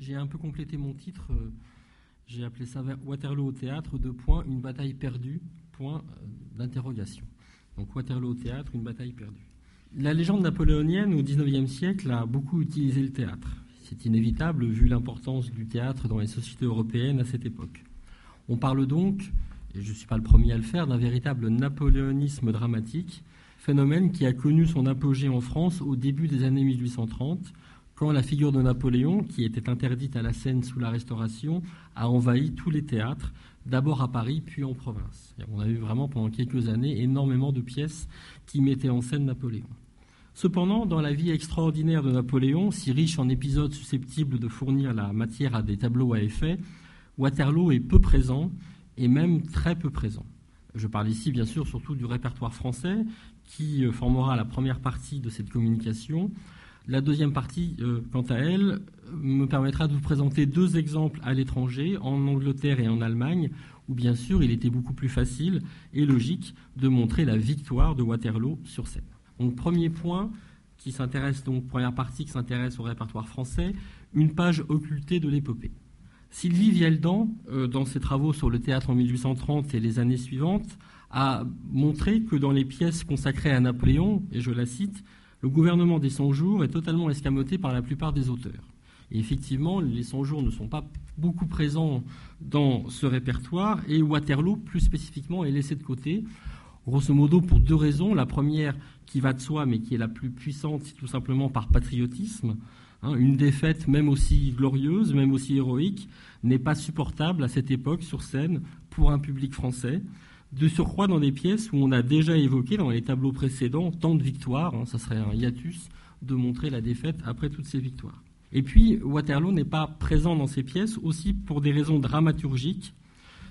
J'ai un peu complété mon titre. euh, J'ai appelé ça Waterloo au théâtre, deux points, une bataille perdue, point euh, d'interrogation. Donc Waterloo au théâtre, une bataille perdue. La légende napoléonienne au XIXe siècle a beaucoup utilisé le théâtre. C'est inévitable vu l'importance du théâtre dans les sociétés européennes à cette époque. On parle donc, et je ne suis pas le premier à le faire, d'un véritable napoléonisme dramatique, phénomène qui a connu son apogée en France au début des années 1830, quand la figure de Napoléon, qui était interdite à la scène sous la Restauration, a envahi tous les théâtres, d'abord à Paris, puis en province. On a eu vraiment pendant quelques années énormément de pièces qui mettaient en scène Napoléon. Cependant, dans la vie extraordinaire de Napoléon, si riche en épisodes susceptibles de fournir la matière à des tableaux à effet, Waterloo est peu présent et même très peu présent. Je parle ici bien sûr surtout du répertoire français qui euh, formera la première partie de cette communication. La deuxième partie, euh, quant à elle, me permettra de vous présenter deux exemples à l'étranger, en Angleterre et en Allemagne, où bien sûr il était beaucoup plus facile et logique de montrer la victoire de Waterloo sur scène. Donc premier point qui s'intéresse donc première partie qui s'intéresse au répertoire français, une page occultée de l'épopée. Sylvie Vieldan, euh, dans ses travaux sur le théâtre en 1830 et les années suivantes, a montré que dans les pièces consacrées à Napoléon, et je la cite, le gouvernement des 100 jours est totalement escamoté par la plupart des auteurs. Effectivement, les 100 jours ne sont pas beaucoup présents dans ce répertoire, et Waterloo, plus spécifiquement, est laissé de côté, grosso modo pour deux raisons. La première, qui va de soi, mais qui est la plus puissante, c'est tout simplement par patriotisme. Hein, une défaite, même aussi glorieuse, même aussi héroïque, n'est pas supportable à cette époque sur scène pour un public français. De surcroît, dans des pièces où on a déjà évoqué dans les tableaux précédents tant de victoires, hein, ça serait un hiatus de montrer la défaite après toutes ces victoires. Et puis, Waterloo n'est pas présent dans ces pièces aussi pour des raisons dramaturgiques.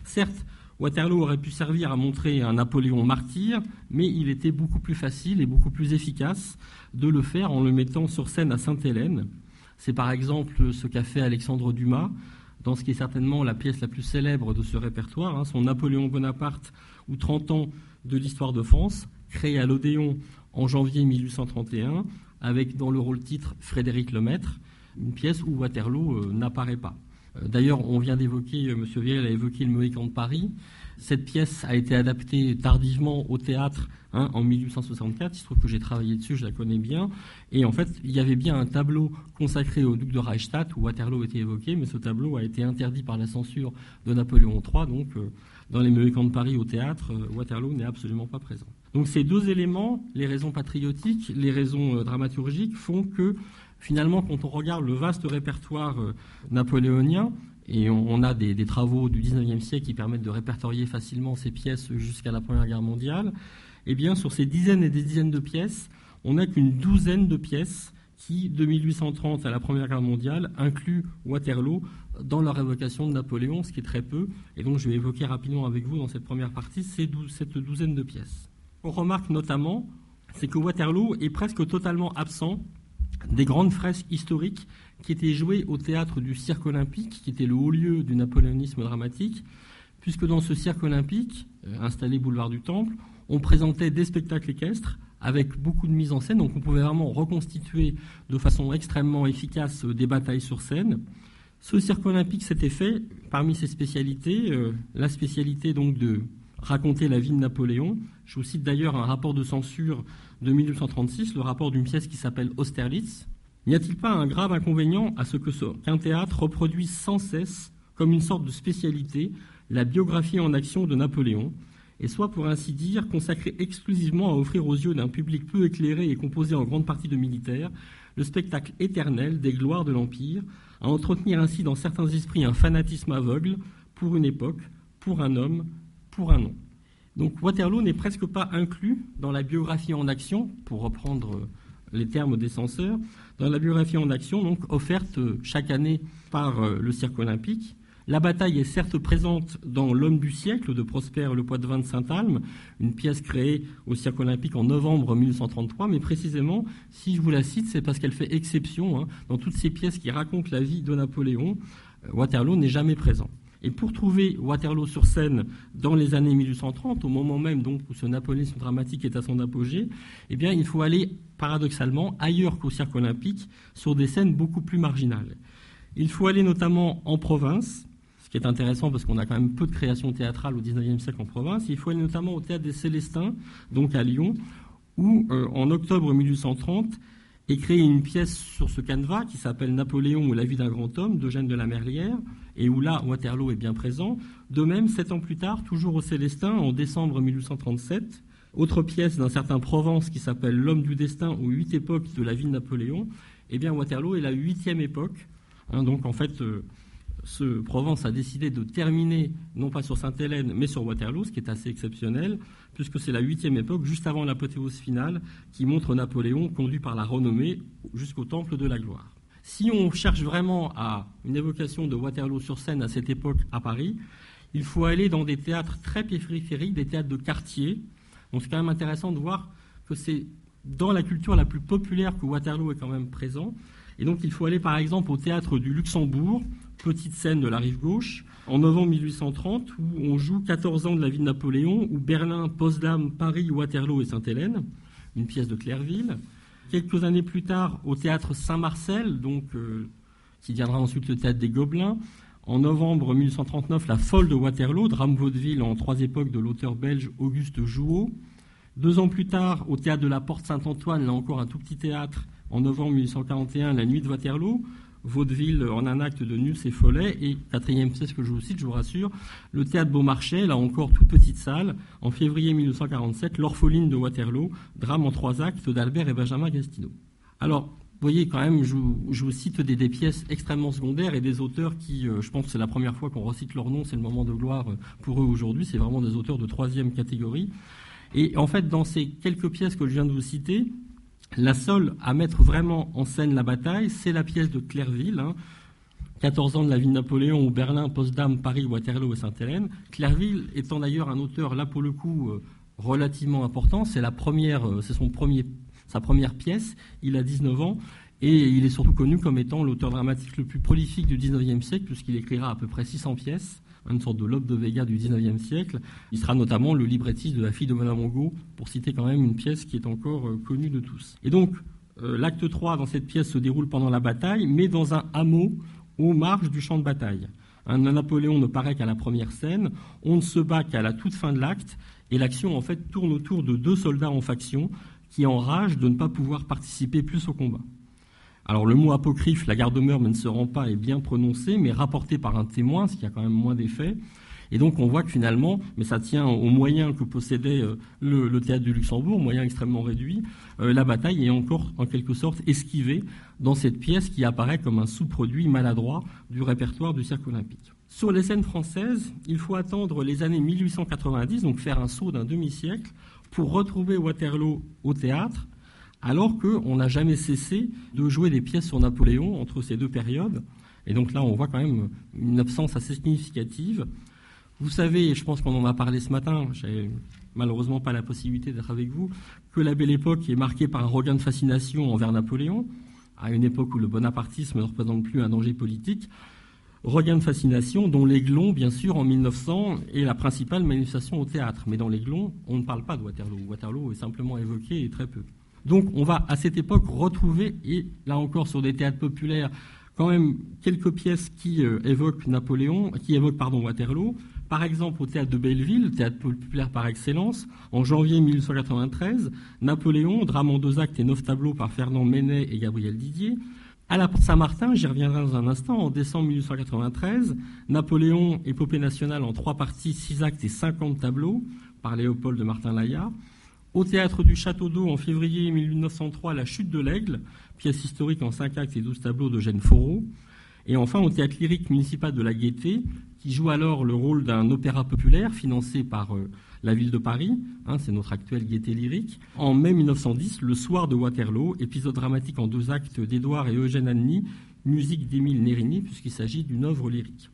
Certes, Waterloo aurait pu servir à montrer un Napoléon martyr, mais il était beaucoup plus facile et beaucoup plus efficace de le faire en le mettant sur scène à Sainte-Hélène. C'est par exemple ce qu'a fait Alexandre Dumas dans ce qui est certainement la pièce la plus célèbre de ce répertoire, hein, son Napoléon Bonaparte ou 30 ans de l'histoire de France, créé à l'Odéon en janvier 1831, avec dans le rôle titre Frédéric Lemaître, une pièce où Waterloo euh, n'apparaît pas. Euh, D'ailleurs, on vient d'évoquer, euh, M. Vielle a évoqué le Mohican de Paris. Cette pièce a été adaptée tardivement au théâtre hein, en 1864. Il se trouve que j'ai travaillé dessus, je la connais bien. Et en fait, il y avait bien un tableau consacré au duc de Reichstadt où Waterloo était évoqué, mais ce tableau a été interdit par la censure de Napoléon III. Donc, euh, dans les Mohicans de Paris au théâtre, euh, Waterloo n'est absolument pas présent. Donc, ces deux éléments, les raisons patriotiques, les raisons euh, dramaturgiques, font que finalement, quand on regarde le vaste répertoire napoléonien, et on, a des, travaux du 19e siècle qui permettent de répertorier facilement ces pièces jusqu'à la Première Guerre mondiale, eh bien, sur ces dizaines et des dizaines de pièces, on n'a qu'une douzaine de pièces qui, de 1830 à la Première Guerre mondiale, incluent Waterloo dans leur évocation de Napoléon, ce qui est très peu. Et donc, je vais évoquer rapidement avec vous dans cette première partie ces cette douzaine de pièces. On remarque notamment, c'est que Waterloo est presque totalement absent des grandes fresques historiques qui étaient jouées au théâtre du Cirque olympique, qui était le haut lieu du napoléonisme dramatique, puisque dans ce Cirque olympique, euh, installé boulevard du Temple, on présentait des spectacles équestres avec beaucoup de mise en scène, donc on pouvait vraiment reconstituer de façon extrêmement efficace euh, des batailles sur scène. Ce cirque olympique s'était fait parmi ses spécialités, euh, la spécialité donc de raconter la vie de Napoléon. Je vous cite d'ailleurs un rapport de censure de 1836, le rapport d'une pièce qui s'appelle Austerlitz. N'y a-t-il pas un grave inconvénient à ce qu'un théâtre reproduise sans cesse, comme une sorte de spécialité, la biographie en action de Napoléon, et soit pour ainsi dire consacré exclusivement à offrir aux yeux d'un public peu éclairé et composé en grande partie de militaires le spectacle éternel des gloires de l'Empire, à entretenir ainsi dans certains esprits un fanatisme aveugle pour une époque, pour un homme, pour un nom. Donc Waterloo n'est presque pas inclus dans la biographie en action, pour reprendre les termes des censeurs, dans la biographie en action, offerte chaque année par le Cirque olympique. La bataille est certes présente dans L'homme du siècle de Prosper Le Poitevin de Saint-Alme, une pièce créée au Cirque olympique en novembre 1833, mais précisément, si je vous la cite, c'est parce qu'elle fait exception. Hein, dans toutes ces pièces qui racontent la vie de Napoléon, Waterloo n'est jamais présent. Et pour trouver Waterloo sur scène dans les années 1830, au moment même donc où ce napoléonisme dramatique est à son apogée, eh bien, il faut aller paradoxalement ailleurs qu'au cirque olympique, sur des scènes beaucoup plus marginales. Il faut aller notamment en province, ce qui est intéressant parce qu'on a quand même peu de création théâtrale au XIXe siècle en province. Il faut aller notamment au théâtre des Célestins, donc à Lyon, où euh, en octobre 1830 est créée une pièce sur ce canevas qui s'appelle Napoléon ou la vie d'un grand homme d'Eugène de la Merlière, et où là Waterloo est bien présent. De même, sept ans plus tard, toujours au Célestin, en décembre 1837, autre pièce d'un certain Provence qui s'appelle L'homme du destin ou huit époques de la vie de Napoléon, eh bien Waterloo est la huitième époque. Hein, donc en fait, euh, ce Provence a décidé de terminer non pas sur Sainte-Hélène mais sur Waterloo, ce qui est assez exceptionnel, puisque c'est la huitième époque, juste avant l'apothéose finale, qui montre Napoléon conduit par la renommée jusqu'au temple de la gloire. Si on cherche vraiment à une évocation de Waterloo sur scène à cette époque à Paris, il faut aller dans des théâtres très périphériques, des théâtres de quartier. Donc c'est quand même intéressant de voir que c'est dans la culture la plus populaire que Waterloo est quand même présent. Et donc il faut aller par exemple au théâtre du Luxembourg, petite scène de la rive gauche, en novembre 1830, où on joue 14 ans de la vie de Napoléon, où Berlin, Potsdam, Paris, Waterloo et Sainte-Hélène, une pièce de Clairville. Quelques années plus tard, au théâtre Saint-Marcel, donc euh, qui deviendra ensuite le théâtre des Gobelins, en novembre 1839, La Folle de Waterloo, drame vaudeville en trois époques de l'auteur belge Auguste Jouot. Deux ans plus tard, au théâtre de la Porte Saint-Antoine, là encore un tout petit théâtre, en novembre 1841, La Nuit de Waterloo, vaudeville en un acte de Nuls et Follet, et quatrième pièce que je vous cite, je vous rassure, le théâtre Beaumarchais, là encore toute petite salle, en février 1947, L'Orpheline de Waterloo, drame en trois actes d'Albert et Benjamin Gastineau. Alors, vous voyez, quand même, je vous, cite des, pièces extrêmement secondaires et des auteurs qui, euh, je pense que c'est la première fois qu'on recite leur nom, c'est le moment de gloire euh, pour eux aujourd'hui. C'est vraiment des auteurs de troisième catégorie. Et en fait, dans ces quelques pièces que je viens de vous citer, la seule à mettre vraiment en scène la bataille, c'est la pièce de Clairville. 14 hein. ans de la vie de Napoléon ou Berlin, Potsdam, Paris, Waterloo et Sainte-Hélène. Clairville étant d'ailleurs un auteur, là pour le coup, euh, relativement important. C'est premier sa première pièce. Il a 19 ans et il est surtout connu comme étant l'auteur dramatique le plus prolifique du 19e siècle, puisqu'il écrira à peu près 600 pièces, une sorte de Lope de Vega du 19e siècle. Il sera notamment le librettiste de La fille de Mongo, pour citer quand même une pièce qui est encore euh, connue de tous. Et donc, euh, l'acte 3 dans cette pièce se déroule pendant la bataille, mais dans un hameau aux marges du champ de bataille. Un Napoléon ne paraît qu'à la première scène, on ne se bat qu'à la toute fin de l'acte, et l'action en fait tourne autour de deux soldats en faction, qui enrage de ne pas pouvoir participer plus au combat. Alors le mot apocryphe, la garde-meur ne se rend pas, est bien prononcé, mais rapporté par un témoin, ce qui a quand même moins d'effet. Et donc on voit que finalement, mais ça tient aux moyens que possédait euh, le, théâtre du Luxembourg, moyens extrêmement réduits, euh, la bataille est encore en quelque sorte esquivée dans cette pièce qui apparaît comme un sous-produit maladroit du répertoire du cirque olympique. Sur les scènes françaises, il faut attendre les années 1890, donc faire un saut d'un demi-siècle, pour retrouver Waterloo au théâtre, alors qu'on n'a jamais cessé de jouer des pièces sur Napoléon entre ces deux périodes. Et donc là, on voit quand même une absence assez significative. Vous savez, et je pense qu'on en a parlé ce matin, j'ai malheureusement pas la possibilité d'être avec vous, que la belle époque est marquée par un regain de fascination envers Napoléon, à une époque où le bonapartisme ne représente plus un danger politique regain de fascination dont l'Aiglon, bien sûr, en 1900, est la principale manifestation au théâtre. Mais dans l'Aiglon, on ne parle pas de Waterloo. Waterloo est simplement évoqué et très peu. Donc on va à cette époque retrouver, et là encore sur des théâtres populaires, quand même quelques pièces qui euh, évoquent Napoléon, qui évoquent pardon, Waterloo. Par exemple, au théâtre de Belleville, théâtre populaire par excellence, en janvier 1893, Napoléon, drame en deux actes et neuf tableaux par Fernand Menet et Gabriel Didier. À la Porte Saint-Martin, j'y reviendrai dans un instant, en décembre 1893, Napoléon, épopée nationale en trois parties, six actes et cinquante tableaux, par Léopold de Martin-Laya. Au théâtre du Château d'Eau, en février 1903, La chute de l'aigle, pièce historique en cinq actes et douze tableaux de Gênes. Et enfin, au théâtre lyrique municipal de la Gaîté, qui joue alors le rôle d'un opéra populaire financé par euh, la ville de Paris, hein, c'est notre actuelle gaieté lyrique. En mai 1910, le soir de Waterloo, épisode dramatique en deux actes d'Édouard et Eugène Anny, musique d'Émile Nérini, puisqu'il s'agit d'une œuvre lyrique.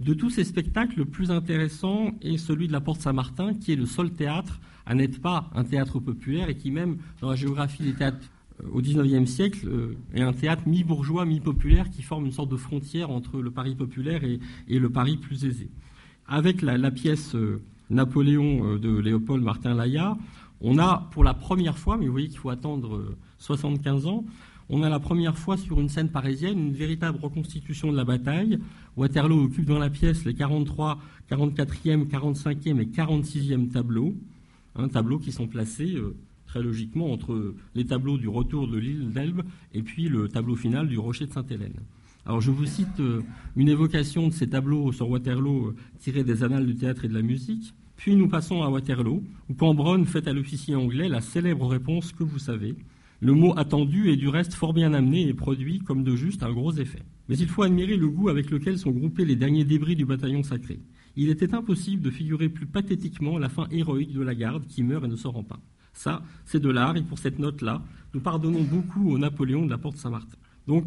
De tous ces spectacles, le plus intéressant est celui de la Porte Saint-Martin, qui est le seul théâtre à n'être pas un théâtre populaire et qui, même dans la géographie des théâtres euh, au XIXe siècle, euh, est un théâtre mi-bourgeois, mi-populaire qui forme une sorte de frontière entre le Paris populaire et, le Paris plus aisé. Avec la, pièce euh, Napoléon de Léopold Martin Laya, on a pour la première fois, mais vous voyez qu'il faut attendre 75 euh, ans, on a la première fois sur une scène parisienne une véritable reconstitution de la bataille. Waterloo occupe dans la pièce les 43, 44e, 45e et 46e tableaux, un tableau qui sont placés euh, très logiquement entre les tableaux du retour de l'île d'Elbe et puis le tableau final du rocher de Sainte-Hélène. Alors je vous cite euh, une évocation de ces tableaux sur Waterloo euh, tirés des annales du théâtre et de la musique. Puis nous passons à Waterloo, où Cambronne fait à l'officier anglais la célèbre réponse que vous savez, le mot attendu est du reste fort bien amené et produit comme de juste un gros effet. Mais il faut admirer le goût avec lequel sont groupés les derniers débris du bataillon sacré. Il était impossible de figurer plus pathétiquement la fin héroïque de la garde qui meurt et ne se rend pas. Ça, c'est de l'art, et pour cette note-là, nous pardonnons beaucoup au Napoléon de la Porte Saint-Martin. Donc,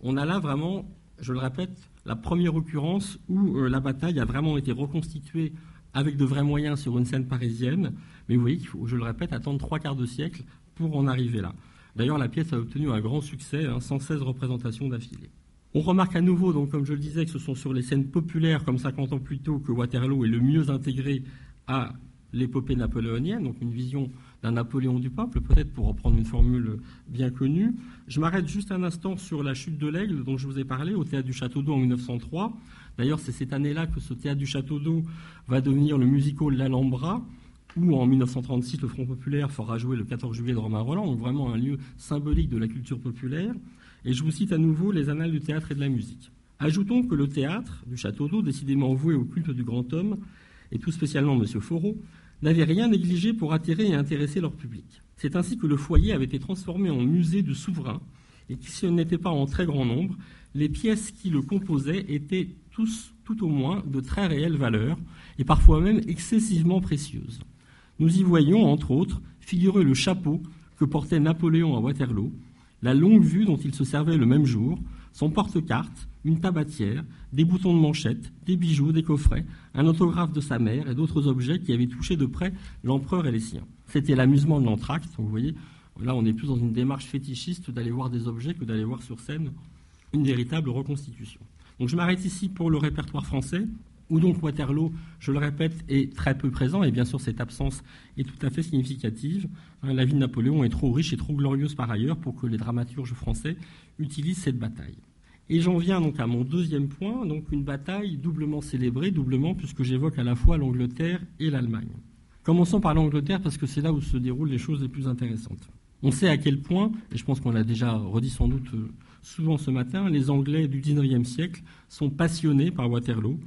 on a là vraiment, je le répète, la première occurrence où euh, la bataille a vraiment été reconstituée avec de vrais moyens sur une scène parisienne. Mais vous voyez qu'il faut, je le répète, attendre trois quarts de siècle pour en arriver là. D'ailleurs, la pièce a obtenu un grand succès, 116 hein, représentations d'affilée. On remarque à nouveau, donc, comme je le disais, que ce sont sur les scènes populaires, comme 50 ans plus tôt, que Waterloo est le mieux intégré à l'épopée napoléonienne, donc une vision d'un Napoléon du peuple, peut-être pour reprendre une formule bien connue. Je m'arrête juste un instant sur la chute de l'aigle dont je vous ai parlé au théâtre du Château d'Eau en 1903. D'ailleurs, c'est cette année-là que ce théâtre du Château d'Eau va devenir le musical L'Alhambra, où en 1936 le Front populaire fera jouer le 14 juillet de Romain Roland, donc vraiment un lieu symbolique de la culture populaire. Et je vous cite à nouveau les annales du théâtre et de la musique. Ajoutons que le théâtre du Château d'Eau, décidément voué au culte du grand homme, et tout spécialement M. Foreau, n'avait rien négligé pour attirer et intéresser leur public. C'est ainsi que le foyer avait été transformé en musée de souverain, et que si ce n'était pas en très grand nombre, les pièces qui le composaient étaient tous, tout au moins, de très réelle valeur, et parfois même excessivement précieuses. Nous y voyons, entre autres, figurer le chapeau que portait Napoléon à Waterloo, la longue vue dont il se servait le même jour, son porte-carte, une tabatière, des boutons de manchette, des bijoux, des coffrets, un autographe de sa mère et d'autres objets qui avaient touché de près l'empereur et les siens. C'était l'amusement de l'entracte. Vous voyez, là, on est plus dans une démarche fétichiste d'aller voir des objets que d'aller voir sur scène une véritable reconstitution. Donc je m'arrête ici pour le répertoire français où donc Waterloo, je le répète, est très peu présent, et bien sûr cette absence est tout à fait significative. Hein, la vie de Napoléon est trop riche et trop glorieuse par ailleurs pour que les dramaturges français utilisent cette bataille. Et j'en viens donc à mon deuxième point, donc une bataille doublement célébrée, doublement puisque j'évoque à la fois l'Angleterre et l'Allemagne. Commençons par l'Angleterre parce que c'est là où se déroulent les choses les plus intéressantes. On sait à quel point, et je pense qu'on l'a déjà redit sans doute euh, souvent ce matin, les Anglais du XIXe siècle sont passionnés par Waterloo,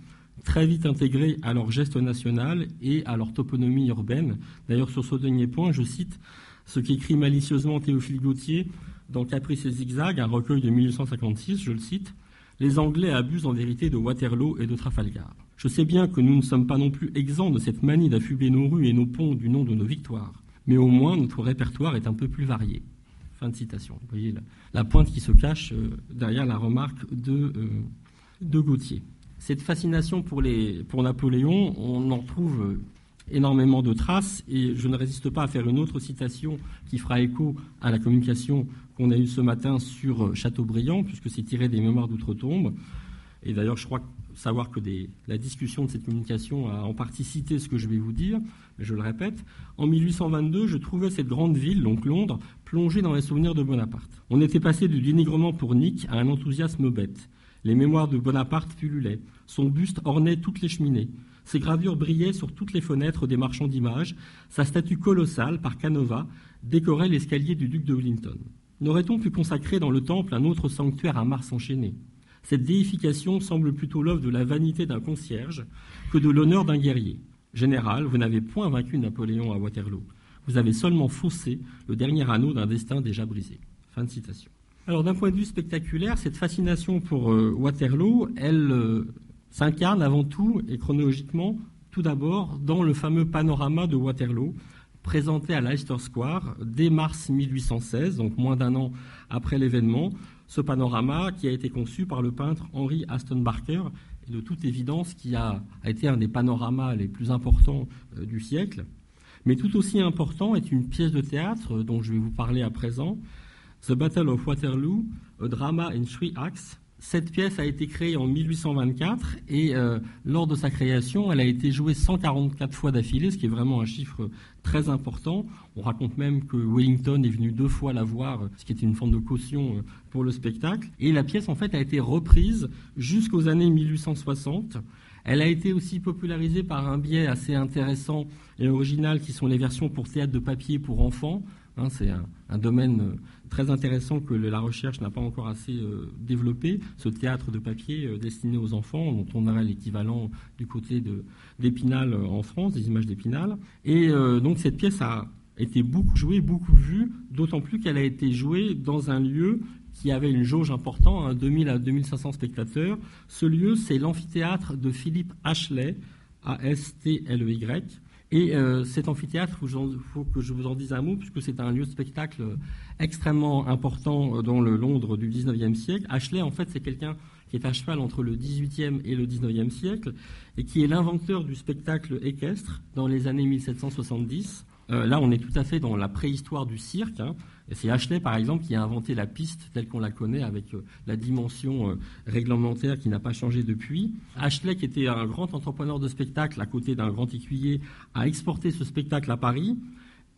très vite intégrés à leur geste national et à leur toponymie urbaine. D'ailleurs, sur ce dernier point, je cite ce qu'écrit malicieusement Théophile Gautier dans Caprice et Zigzag, un recueil de 1856, je le cite, Les Anglais abusent en vérité de Waterloo et de Trafalgar. Je sais bien que nous ne sommes pas non plus exempts de cette manie d'affubler nos rues et nos ponts du nom de nos victoires, mais au moins notre répertoire est un peu plus varié. Fin de citation. Vous voyez la, pointe qui se cache euh, derrière la remarque de, euh, de Gautier cette fascination pour, Napoléon, on en trouve euh, énormément de traces et je ne résiste pas à faire une autre citation qui fera écho à la communication qu'on a eue ce matin sur euh, Chateaubriand, puisque c'est tiré des Mémoires d'outre-tombe. Et d'ailleurs, je crois savoir que la discussion de cette communication a en partie cité ce que je vais vous dire, mais je le répète. En 1822, je trouvais cette grande ville, donc Londres, plongée dans les souvenirs de Bonaparte. On était passé du dénigrement pour Nick à un enthousiasme bête. Les mémoires de Bonaparte pullulaient. Son buste ornait toutes les cheminées. Ses gravures brillaient sur toutes les fenêtres des marchands d'images. Sa statue colossale, par Canova, décorait l'escalier du duc de Wellington. N'aurait-on pu consacrer dans le temple un autre sanctuaire à Mars enchaîné Cette déification semble plutôt l'œuvre de la vanité d'un concierge que de l'honneur d'un guerrier. Général, vous n'avez point vaincu Napoléon à Waterloo. Vous avez seulement faussé le dernier anneau d'un destin déjà brisé. Fin de citation. Alors d'un point de vue spectaculaire, cette fascination pour euh, Waterloo, elle euh, s'incarne avant tout et chronologiquement, tout d'abord, dans le fameux panorama de Waterloo, présenté à Leicester Square dès mars 1816, donc moins d'un an après l'événement. Ce panorama qui a été conçu par le peintre Henry Aston Barker, et de toute évidence qui a, été un des panoramas les plus importants euh, du siècle. Mais tout aussi important est une pièce de théâtre dont je vais vous parler à présent, The Battle of Waterloo, a drama in three acts, Cette pièce a été créée en 1824 et euh, lors de sa création, elle a été jouée 144 fois d'affilée, ce qui est vraiment un chiffre très important. On raconte même que Wellington est venu deux fois la voir, ce qui était une forme de caution euh, pour le spectacle. Et la pièce, en fait, a été reprise jusqu'aux années 1860. Elle a été aussi popularisée par un biais assez intéressant et original qui sont les versions pour théâtre de papier pour enfants. Hein, c'est un, domaine euh, très intéressant que la recherche n'a pas encore assez euh, développé, ce théâtre de papier euh, destiné aux enfants, dont on aurait l'équivalent du côté d'Épinal en France, des images d'Épinal. Et donc cette pièce a été beaucoup jouée, beaucoup vue, d'autant plus qu'elle a été jouée dans un lieu qui avait une jauge importante, 2000 hein, à 2500 spectateurs. Ce lieu, c'est l'amphithéâtre de Philippe Ashley, A-S-T-L-E-Y, et euh, cet amphithéâtre, il faut que je vous en dise un mot, puisque c'est un lieu de spectacle extrêmement important dans le Londres du 19e siècle. Ashley, en fait, c'est quelqu'un qui est à cheval entre le 18e et le 19e siècle, et qui est l'inventeur du spectacle équestre dans les années 1770. Euh, là, on est tout à fait dans la préhistoire du cirque. Hein. C'est Ashley, par exemple, qui a inventé la piste telle qu'on la connaît, avec euh, la dimension euh, réglementaire qui n'a pas changé depuis. Ashley, qui était un grand entrepreneur de spectacle à côté d'un grand écuyer, a exporté ce spectacle à Paris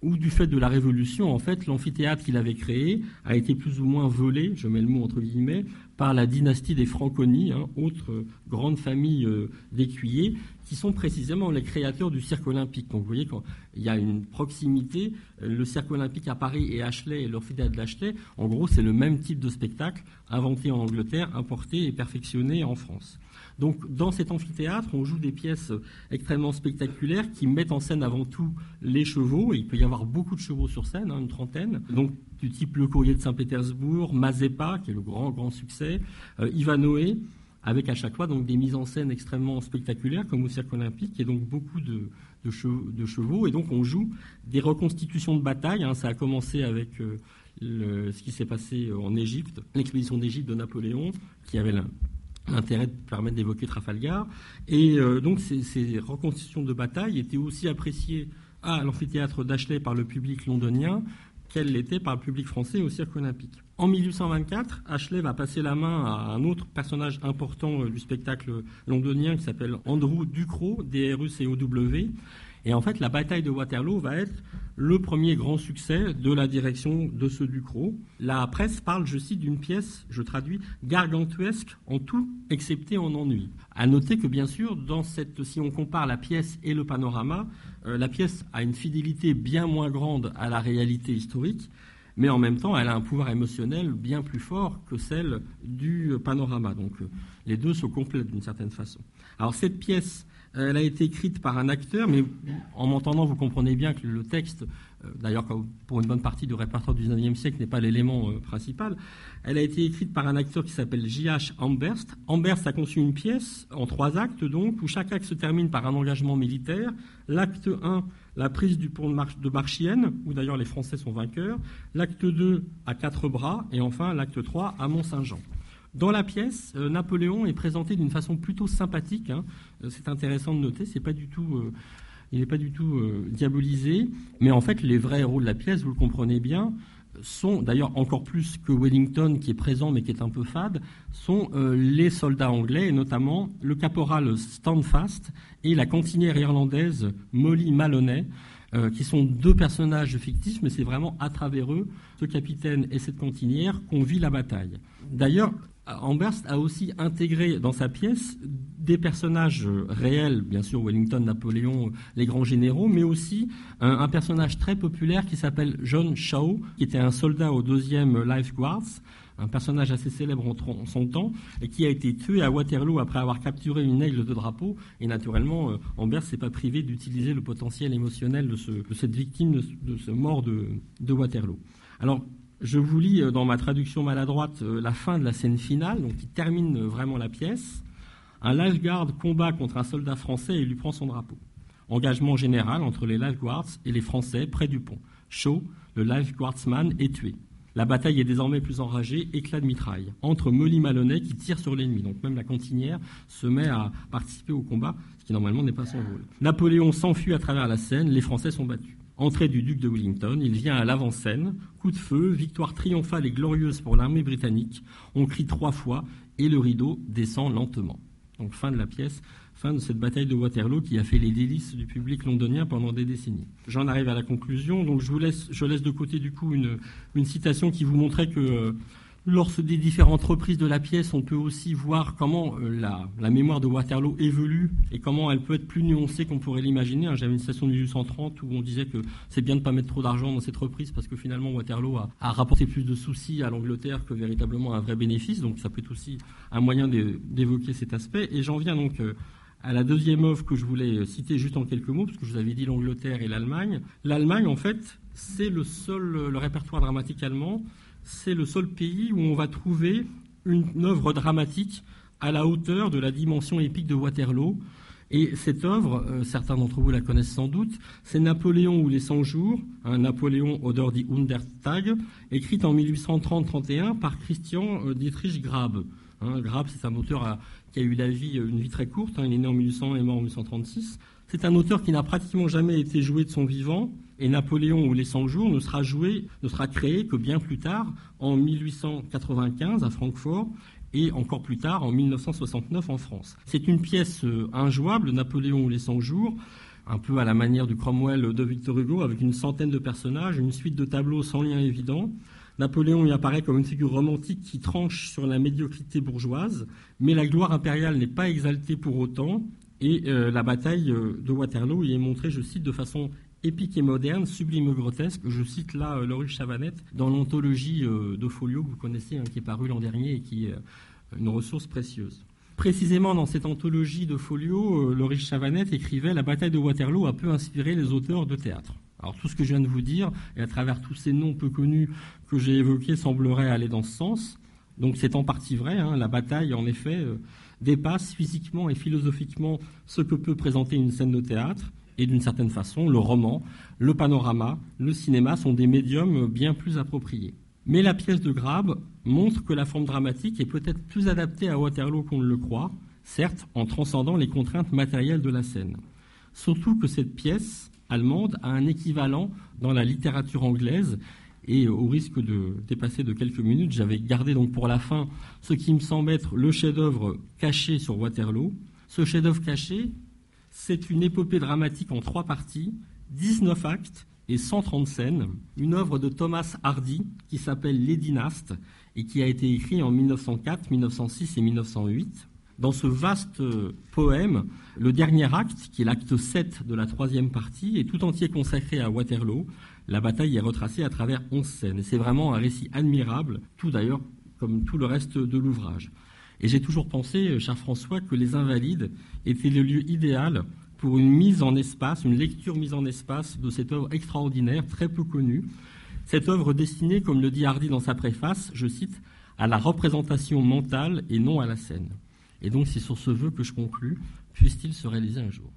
ou du fait de la Révolution, en fait, l'amphithéâtre qu'il avait créé a été plus ou moins volé, je mets le mot entre guillemets, par la dynastie des Franconi, hein, autre grande famille euh, d'écuyers, qui sont précisément les créateurs du cirque olympique. Donc vous voyez, quand il y a une proximité, euh, le cirque olympique à Paris et Ashley et l'amphithéâtre d'Ashley, en gros, c'est le même type de spectacle inventé en Angleterre, importé et perfectionné en France. Donc, dans cet amphithéâtre, on joue des pièces extrêmement spectaculaires qui mettent en scène avant tout les chevaux. Et il peut y avoir beaucoup de chevaux sur scène, hein, une trentaine. Donc, du type Le Courrier de Saint-Pétersbourg, Mazepa, qui est le grand, grand succès, euh, Ivanoé, avec à chaque fois donc des mises en scène extrêmement spectaculaires, comme au Cirque Olympique, et donc beaucoup de, chevaux. Et donc, on joue des reconstitutions de bataille. Hein. Ça a commencé avec. Euh, ce qui s'est passé en Égypte, l'expédition d'Égypte de Napoléon, qui avait l'intérêt de permettre d'évoquer Trafalgar. Et euh, donc ces, reconstitutions de bataille étaient aussi appréciées à l'amphithéâtre d'Ashley par le public londonien qu'elles l'étaient par le public français au Cirque olympique. En 1824, Ashley va passer la main à un autre personnage important euh, du spectacle londonien qui s'appelle Andrew Ducrot, D-R-U-C-O-W, et en fait, la bataille de Waterloo va être le premier grand succès de la direction de ce Ducrot. La presse parle, je cite, d'une pièce, je traduis, gargantuesque en tout, excepté en ennui. À noter que, bien sûr, dans cette, si on compare la pièce et le panorama, euh, la pièce a une fidélité bien moins grande à la réalité historique, mais en même temps, elle a un pouvoir émotionnel bien plus fort que celle du panorama. Donc, euh, les deux se complètent d'une certaine façon. Alors, cette pièce elle a été écrite par un acteur, mais en m'entendant, vous comprenez bien que le texte, euh, d'ailleurs pour une bonne partie du répertoire du XIXe siècle, n'est pas l'élément euh, principal. Elle a été écrite par un acteur qui s'appelle J.H. Amberst. Amberst a conçu une pièce en trois actes, donc, où chaque acte se termine par un engagement militaire. L'acte 1, la prise du pont de, Marchienne, où d'ailleurs les Français sont vainqueurs. L'acte 2, à quatre bras. Et enfin, l'acte 3, à Mont-Saint-Jean. Dans la pièce, euh, Napoléon est présenté d'une façon plutôt sympathique. Hein. Euh, c'est intéressant de noter. C'est pas du tout, euh, il n'est pas du tout diabolisé. Mais en fait, les vrais héros de la pièce, vous le comprenez bien, sont d'ailleurs encore plus que Wellington qui est présent mais qui est un peu fade, sont les soldats anglais et notamment le caporal Standfast et la cantinière irlandaise Molly Maloney. qui sont deux personnages fictifs, mais c'est vraiment à travers eux, ce capitaine et cette cantinière, qu'on vit la bataille. D'ailleurs, Amberst a aussi intégré dans sa pièce des personnages réels, bien sûr Wellington, Napoléon, les grands généraux, mais aussi un, personnage très populaire qui s'appelle John Shaw, qui était un soldat au deuxième Life Guards, un personnage assez célèbre en, son temps, et qui a été tué à Waterloo après avoir capturé une aigle de drapeau. Et naturellement, euh, Amberst s'est pas privé d'utiliser le potentiel émotionnel de, cette victime, de, ce mort de, de Waterloo. Alors, je vous lis euh, dans ma traduction maladroite euh, la fin de la scène finale, donc qui termine euh, vraiment la pièce. Un lifeguard combat contre un soldat français et lui prend son drapeau. Engagement général entre les lifeguards et les Français près du pont. Shaw, le lifeguardsman, est tué. La bataille est désormais plus enragée, éclat de mitraille, entre Molly Maloney qui tire sur l'ennemi. Donc même la cantinière se met à participer au combat, ce qui normalement n'est pas son rôle. Napoléon s'enfuit à travers la Seine, les Français sont battus. Entrée du duc de Wellington, il vient à l'avant-scène, coup de feu, victoire triomphale et glorieuse pour l'armée britannique. On crie trois fois et le rideau descend lentement. Donc fin de la pièce, fin de cette bataille de Waterloo qui a fait les délices du public londonien pendant des décennies. J'en arrive à la conclusion, donc je vous laisse, laisse de côté du coup une, une citation qui vous montrait que euh, lors des différentes reprises de la pièce, on peut aussi voir comment euh, la, mémoire de Waterloo évolue et comment elle peut être plus nuancée qu'on pourrait l'imaginer. J'avais une citation de 1830 où on disait que c'est bien de ne pas mettre trop d'argent dans cette reprise parce que finalement Waterloo a, a rapporté plus de soucis à l'Angleterre que véritablement un vrai bénéfice. Donc ça peut être aussi un moyen d'évoquer cet aspect. Et j'en viens donc euh, à la deuxième œuvre que je voulais citer juste en quelques mots, parce que je vous avais dit l'Angleterre et l'Allemagne. L'Allemagne, en fait, c'est le seul, le répertoire dramatique allemand, c'est le seul pays où on va trouver une œuvre dramatique à la hauteur de la dimension épique de Waterloo. Et cette œuvre, euh, certains d'entre vous la connaissent sans doute, c'est Napoléon ou les 100 jours, un Napoléon Oder die Untertag, écrite en 1830-31 par Christian euh, Dietrich Grab. Hein, Grab, c'est un auteur à, qui a eu la vie, une vie très courte. Hein, il est né en 1800 et mort en 1836. C'est un auteur qui n'a pratiquement jamais été joué de son vivant. Et Napoléon ou les 100 jours ne sera joué, ne sera créé que bien plus tard, en 1895 à Francfort et encore plus tard en 1969 en France. C'est une pièce euh, injouable, Napoléon ou les 100 jours, un peu à la manière du Cromwell de Victor Hugo, avec une centaine de personnages, une suite de tableaux sans lien évident. Napoléon y apparaît comme une figure romantique qui tranche sur la médiocrité bourgeoise, mais la gloire impériale n'est pas exaltée pour autant, et euh, la bataille euh, de Waterloo y est montrée, je cite, de façon épique et moderne, sublime grotesque. Je cite là euh, Laurie Chavanette dans l'anthologie de Folio que vous connaissez, hein, qui est parue l'an dernier et qui est une ressource précieuse. Précisément dans cette anthologie de Folio, Laurie Chavanette écrivait La bataille de Waterloo a peu inspiré les auteurs de théâtre. Alors tout ce que je viens de vous dire, et à travers tous ces noms peu connus que j'ai évoqués, semblerait aller dans ce sens. Donc c'est en partie vrai. Hein. la bataille, en effet, euh, dépasse physiquement et philosophiquement ce que peut présenter une scène de théâtre. Et d'une certaine façon, le roman, le panorama, le cinéma sont des médiums bien plus appropriés. Mais la pièce de Grab montre que la forme dramatique est peut-être plus adaptée à Waterloo qu'on ne le croit, certes en transcendant les contraintes matérielles de la scène. Surtout que cette pièce allemande a un équivalent dans la littérature anglaise. Et au risque de dépasser de quelques minutes, j'avais gardé donc pour la fin ce qui me semble être le chef-d'œuvre caché sur Waterloo. Ce chef-d'œuvre caché, c'est une épopée dramatique en trois parties, 19 actes et 130 scènes, une œuvre de Thomas Hardy qui s'appelle Les Dynastes et qui a été écrite en 1904, 1906 et 1908. Dans ce vaste euh, poème, le dernier acte, qui est l'acte 7 de la troisième partie, est tout entier consacré à Waterloo. La bataille est retracée à travers onze scènes. Et c'est vraiment un récit admirable, tout d'ailleurs comme tout le reste de l'ouvrage. Et j'ai toujours pensé, euh, cher François, que les Invalides étaient le lieu idéal pour une mise en espace, une lecture mise en espace de cette œuvre extraordinaire, très peu connue. Cette œuvre destinée, comme le dit Hardy dans sa préface, je cite, à la représentation mentale et non à la scène. Et donc c'est sur ce vœu que je conclus, puisse-t-il se réaliser un jour.